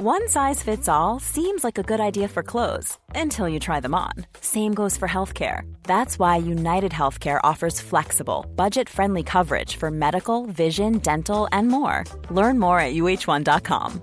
One size fits all seems like a good idea for clothes until you try them on. Same goes for healthcare. That's why United Healthcare offers flexible, budget friendly coverage for medical, vision, dental, and more. Learn more at uh1.com.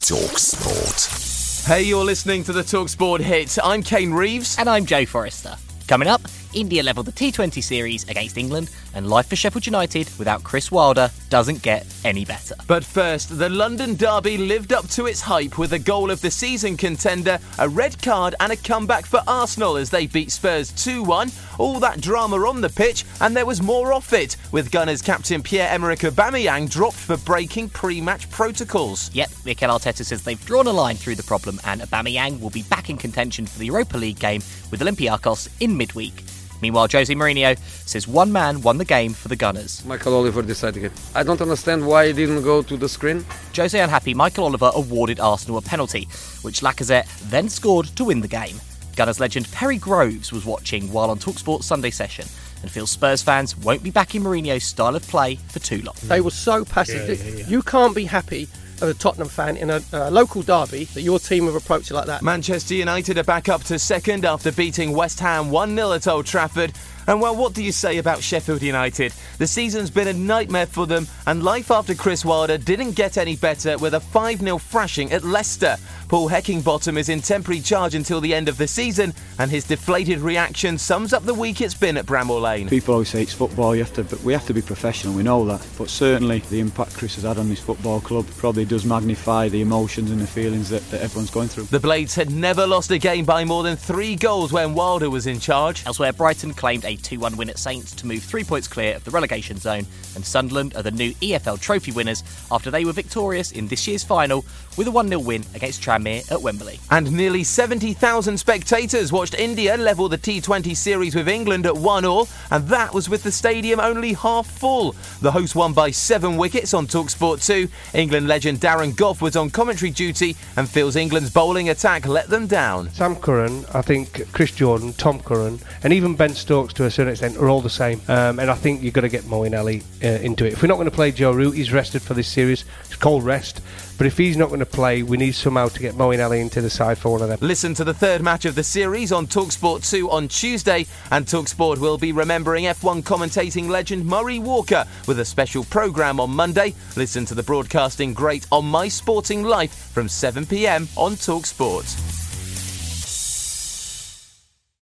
Talk Sport. Hey, you're listening to the Talksport hit. I'm Kane Reeves. And I'm Joe Forrester. Coming up, India level the T20 series against England, and life for Sheffield United without Chris Wilder doesn't get any better. But first, the London Derby lived up to its hype with a goal of the season contender, a red card, and a comeback for Arsenal as they beat Spurs 2 1. All that drama on the pitch, and there was more off it, with Gunners captain Pierre Emerick Aubameyang dropped for breaking pre match protocols. Yep, Mikel Arteta says they've drawn a line through the problem, and Aubameyang will be back in contention for the Europa League game with Olympiacos in midweek. Meanwhile, Jose Mourinho says one man won the game for the Gunners. Michael Oliver decided it. I don't understand why he didn't go to the screen. Jose unhappy, Michael Oliver awarded Arsenal a penalty, which Lacazette then scored to win the game. Gunners legend Perry Groves was watching while on Talksport Sunday session and feels Spurs fans won't be backing Mourinho's style of play for too long. They were so passive. Yeah, yeah, yeah. You can't be happy a Tottenham fan in a, a local derby that your team have approached like that. Manchester United are back up to second after beating West Ham 1 0 at Old Trafford. And well, what do you say about Sheffield United? The season's been a nightmare for them, and life after Chris Wilder didn't get any better with a 5 0 thrashing at Leicester. Paul Heckingbottom is in temporary charge until the end of the season, and his deflated reaction sums up the week it's been at Bramall Lane. People always say it's football, you have to, but we have to be professional, we know that. But certainly the impact Chris has had on this football club probably does magnify the emotions and the feelings that, that everyone's going through. The Blades had never lost a game by more than three goals when Wilder was in charge. Elsewhere, Brighton claimed a 2 1 win at Saints to move three points clear of the relegation zone, and Sunderland are the new EFL trophy winners after they were victorious in this year's final with a 1 0 win against Tranmere at Wembley. And nearly 70,000 spectators watched India level the T20 series with England at 1 all, and that was with the stadium only half full. The host won by seven wickets on Talksport 2. England legend Darren Gough was on commentary duty and feels England's bowling attack let them down. Sam Curran, I think Chris Jordan, Tom Curran, and even Ben Stokes to a certain extent are all the same. Um, and I think you've got to get Moeen Ali uh, into it. If we're not going to play Joe Root, he's rested for this series. It's called rest. But if he's not going to play, we need somehow to get Moeen Ali into the side for one of them. Listen to the third match of the series on Talksport 2 on Tuesday, and Talksport will be remembering F1 commentating legend Murray Walker with a special programme on Monday. Listen to the broadcasting great on My Sporting Life from 7pm on Talksport.